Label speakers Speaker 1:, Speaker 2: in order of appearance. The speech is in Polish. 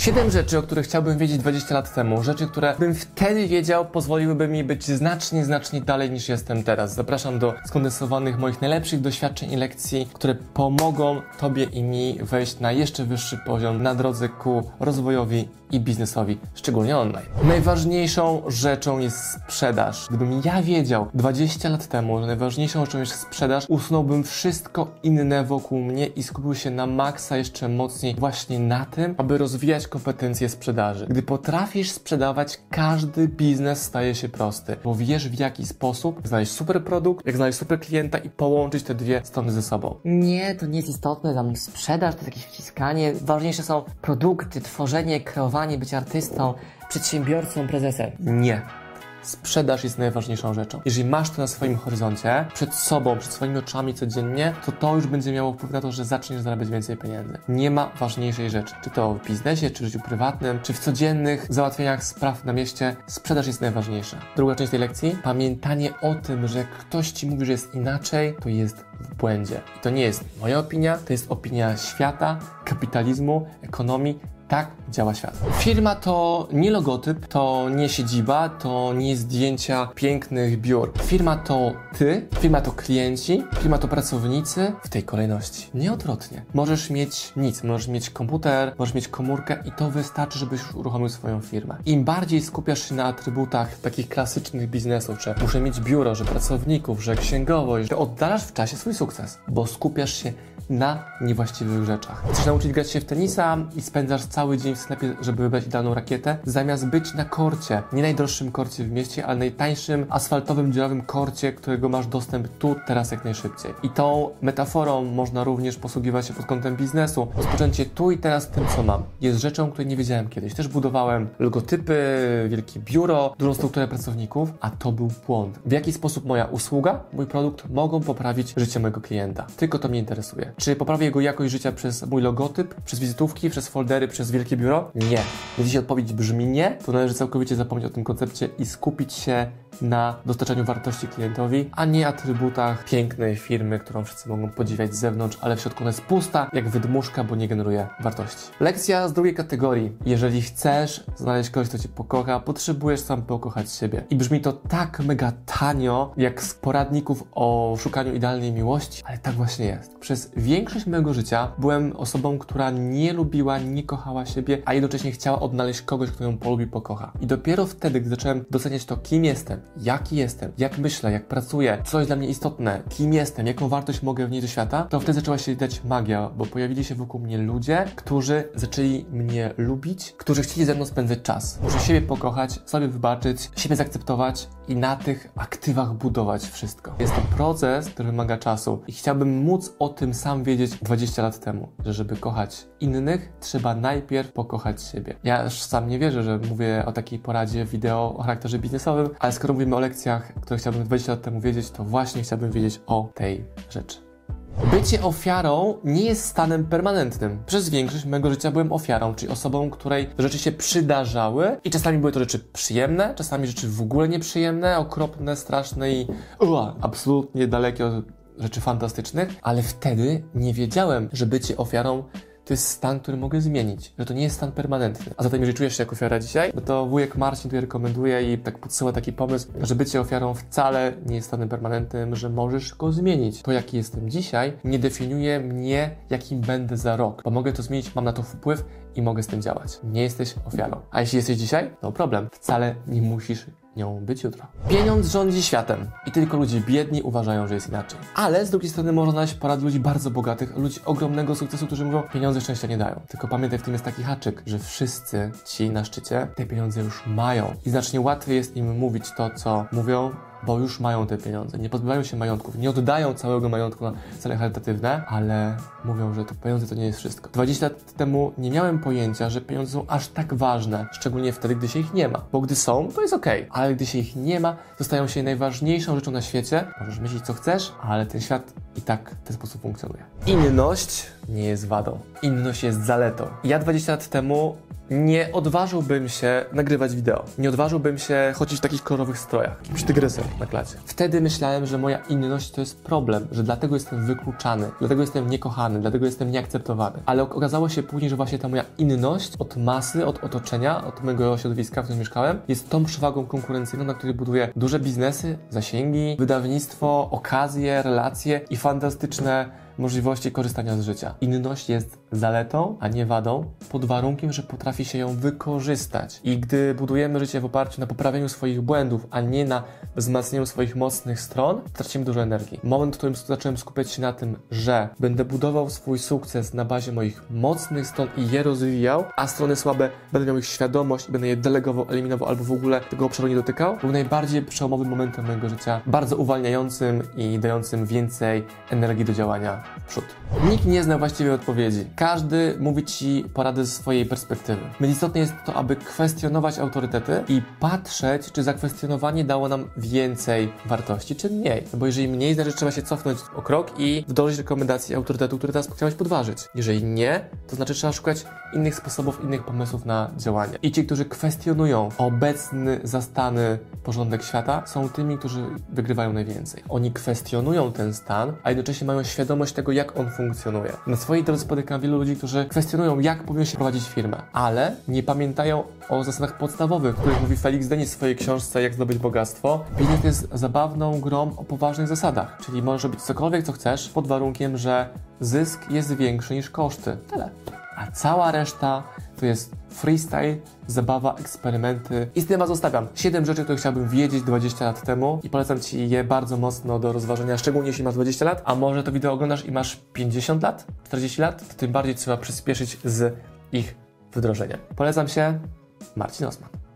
Speaker 1: Siedem rzeczy, o których chciałbym wiedzieć 20 lat temu. Rzeczy, które bym wtedy wiedział, pozwoliłyby mi być znacznie, znacznie dalej niż jestem teraz. Zapraszam do skondensowanych moich najlepszych doświadczeń i lekcji, które pomogą Tobie i mi wejść na jeszcze wyższy poziom na drodze ku rozwojowi i biznesowi, szczególnie online. Najważniejszą rzeczą jest sprzedaż. Gdybym ja wiedział 20 lat temu, że najważniejszą rzeczą jest sprzedaż, usunąłbym wszystko inne wokół mnie i skupił się na maksa jeszcze mocniej właśnie na tym, aby rozwijać kompetencje sprzedaży. Gdy potrafisz sprzedawać, każdy biznes staje się prosty, bo wiesz w jaki sposób znaleźć super produkt, jak znaleźć super klienta i połączyć te dwie strony ze sobą.
Speaker 2: Nie, to nie jest istotne, tam sprzedaż to jest jakieś wciskanie. Ważniejsze są produkty, tworzenie, kreowanie, być artystą, przedsiębiorcą, prezesem.
Speaker 1: Nie. Sprzedaż jest najważniejszą rzeczą. Jeżeli masz to na swoim horyzoncie, przed sobą, przed swoimi oczami codziennie, to to już będzie miało wpływ na to, że zaczniesz zarabiać więcej pieniędzy. Nie ma ważniejszej rzeczy. Czy to w biznesie, czy w życiu prywatnym, czy w codziennych załatwieniach spraw na mieście, sprzedaż jest najważniejsza. Druga część tej lekcji, pamiętanie o tym, że ktoś ci mówi, że jest inaczej, to jest w błędzie. I to nie jest moja opinia, to jest opinia świata, kapitalizmu, ekonomii, tak działa świat. Firma to nie logotyp, to nie siedziba, to nie zdjęcia pięknych biur. Firma to ty, firma to klienci, firma to pracownicy w tej kolejności. Nie odwrotnie. Możesz mieć nic, możesz mieć komputer, możesz mieć komórkę i to wystarczy, żebyś uruchomił swoją firmę. Im bardziej skupiasz się na atrybutach takich klasycznych biznesów, że muszę mieć biuro, że pracowników, że księgowość, to oddalasz w czasie swój sukces, bo skupiasz się na niewłaściwych rzeczach. Chcesz nauczyć grać się w tenisa i spędzasz cały dzień w sklepie, żeby wybrać idealną rakietę, zamiast być na korcie, nie najdroższym korcie w mieście, ale najtańszym asfaltowym, dzielowym korcie, którego masz dostęp tu, teraz jak najszybciej. I tą metaforą można również posługiwać się pod kątem biznesu. Rozpoczęcie tu i teraz tym, co mam, jest rzeczą, której nie wiedziałem kiedyś. Też budowałem logotypy, wielkie biuro, dużą strukturę pracowników, a to był błąd. W jaki sposób moja usługa, mój produkt mogą poprawić życie mojego klienta? Tylko to mnie interesuje. Czy poprawię jego jakość życia przez mój logotyp, przez wizytówki, przez foldery, przez wielkie biuro? Nie. Jeśli odpowiedź brzmi nie, to należy całkowicie zapomnieć o tym koncepcie i skupić się na dostarczaniu wartości klientowi, a nie atrybutach pięknej firmy, którą wszyscy mogą podziwiać z zewnątrz, ale w środku ona jest pusta, jak wydmuszka, bo nie generuje wartości. Lekcja z drugiej kategorii. Jeżeli chcesz znaleźć kogoś, kto cię pokocha, potrzebujesz sam pokochać siebie. I brzmi to tak mega tanio, jak z poradników o szukaniu idealnej miłości, ale tak właśnie jest. Przez większość mojego życia byłem osobą, która nie lubiła, nie kochała siebie, a jednocześnie chciała odnaleźć kogoś, kto ją polubi, pokocha. I dopiero wtedy, gdy zacząłem doceniać to, kim jestem, jaki jestem, jak myślę, jak pracuję, co jest dla mnie istotne, kim jestem, jaką wartość mogę wnieść do świata, to wtedy zaczęła się dać magia, bo pojawili się wokół mnie ludzie, którzy zaczęli mnie lubić, którzy chcieli ze mną spędzać czas. Muszę siebie pokochać, sobie wybaczyć, siebie zaakceptować i na tych aktywach budować wszystko. Jest to proces, który wymaga czasu i chciałbym móc o tym sam wiedzieć 20 lat temu, że żeby kochać innych, trzeba najpierw pokochać siebie. Ja już sam nie wierzę, że mówię o takiej poradzie wideo o charakterze biznesowym, ale skoro mówimy o lekcjach, które chciałbym 20 lat temu wiedzieć, to właśnie chciałbym wiedzieć o tej rzeczy. Bycie ofiarą nie jest stanem permanentnym. Przez większość mojego życia byłem ofiarą, czyli osobą, której rzeczy się przydarzały i czasami były to rzeczy przyjemne, czasami rzeczy w ogóle nieprzyjemne, okropne, straszne i ua, absolutnie dalekie od rzeczy fantastycznych, ale wtedy nie wiedziałem, że bycie ofiarą to jest stan, który mogę zmienić, że to nie jest stan permanentny. A zatem, jeżeli czujesz się jako ofiara dzisiaj, no to wujek Marcin tutaj rekomenduje i tak podsyła taki pomysł, że bycie ofiarą wcale nie jest stanem permanentnym, że możesz go zmienić. To, jaki jestem dzisiaj, nie definiuje mnie, jakim będę za rok, bo mogę to zmienić, mam na to wpływ i mogę z tym działać. Nie jesteś ofiarą. A jeśli jesteś dzisiaj, no problem. Wcale nie musisz nią być jutro. Pieniądz rządzi światem i tylko ludzie biedni uważają, że jest inaczej. Ale z drugiej strony można znaleźć porad ludzi bardzo bogatych, ludzi ogromnego sukcesu, którzy mówią, pieniądze szczęścia nie dają. Tylko pamiętaj, w tym jest taki haczyk, że wszyscy ci na szczycie te pieniądze już mają i znacznie łatwiej jest im mówić to, co mówią, bo już mają te pieniądze. Nie pozbywają się majątków, nie oddają całego majątku na cele charytatywne, ale mówią, że te pieniądze to nie jest wszystko. 20 lat temu nie miałem pojęcia, że pieniądze są aż tak ważne, szczególnie wtedy, gdy się ich nie ma. Bo gdy są, to jest ok, ale gdy się ich nie ma, to stają się najważniejszą rzeczą na świecie. Możesz myśleć, co chcesz, ale ten świat i tak w ten sposób funkcjonuje. Inność nie jest wadą. Inność jest zaletą. Ja 20 lat temu nie odważyłbym się nagrywać wideo. Nie odważyłbym się chodzić w takich kolorowych strojach, jakimś tygrysem na klacie. Wtedy myślałem, że moja inność to jest problem, że dlatego jestem wykluczany, dlatego jestem niekochany, dlatego jestem nieakceptowany. Ale ok- okazało się później, że właśnie ta moja inność od masy, od otoczenia, od mojego środowiska, w którym mieszkałem, jest tą przewagą konkurencyjną, na której buduję duże biznesy, zasięgi, wydawnictwo, okazje, relacje i fantastyczne możliwości korzystania z życia. Inność jest zaletą, a nie wadą, pod warunkiem, że potrafi się ją wykorzystać. I gdy budujemy życie w oparciu na poprawieniu swoich błędów, a nie na wzmacnianiu swoich mocnych stron, tracimy dużo energii. Moment, w którym zacząłem skupiać się na tym, że będę budował swój sukces na bazie moich mocnych stron i je rozwijał, a strony słabe będę miał ich świadomość będę je delegował, eliminował albo w ogóle tego obszaru nie dotykał, był najbardziej przełomowym momentem mojego życia, bardzo uwalniającym i dającym więcej energii do działania przód. Nikt nie zna właściwej odpowiedzi. Każdy mówi ci porady ze swojej perspektywy. Więc istotne jest to, aby kwestionować autorytety i patrzeć, czy zakwestionowanie dało nam więcej wartości, czy mniej. No bo jeżeli mniej, znaczy trzeba się cofnąć o krok i wdrożyć rekomendacji autorytetu, który teraz chciałeś podważyć. Jeżeli nie, to znaczy trzeba szukać innych sposobów, innych pomysłów na działanie. I ci, którzy kwestionują obecny, zastany porządek świata, są tymi, którzy wygrywają najwięcej. Oni kwestionują ten stan, a jednocześnie mają świadomość tego, jak on funkcjonuje. Na swojej drodze spotykam wielu ludzi, którzy kwestionują, jak powinien się prowadzić firmę, ale nie pamiętają o zasadach podstawowych, o których mówi Felix Denis w swojej książce Jak zdobyć bogactwo. Biznes jest zabawną grą o poważnych zasadach, czyli możesz robić cokolwiek, co chcesz, pod warunkiem, że zysk jest większy niż koszty. Tyle. A cała reszta to jest freestyle, zabawa, eksperymenty. I z tym Was zostawiam. 7 rzeczy, które chciałbym wiedzieć 20 lat temu i polecam Ci je bardzo mocno do rozważenia, szczególnie jeśli masz 20 lat, a może to wideo oglądasz i masz 50 lat, 40 lat, to tym bardziej trzeba przyspieszyć z ich wdrożeniem. Polecam się, Marcin Osman.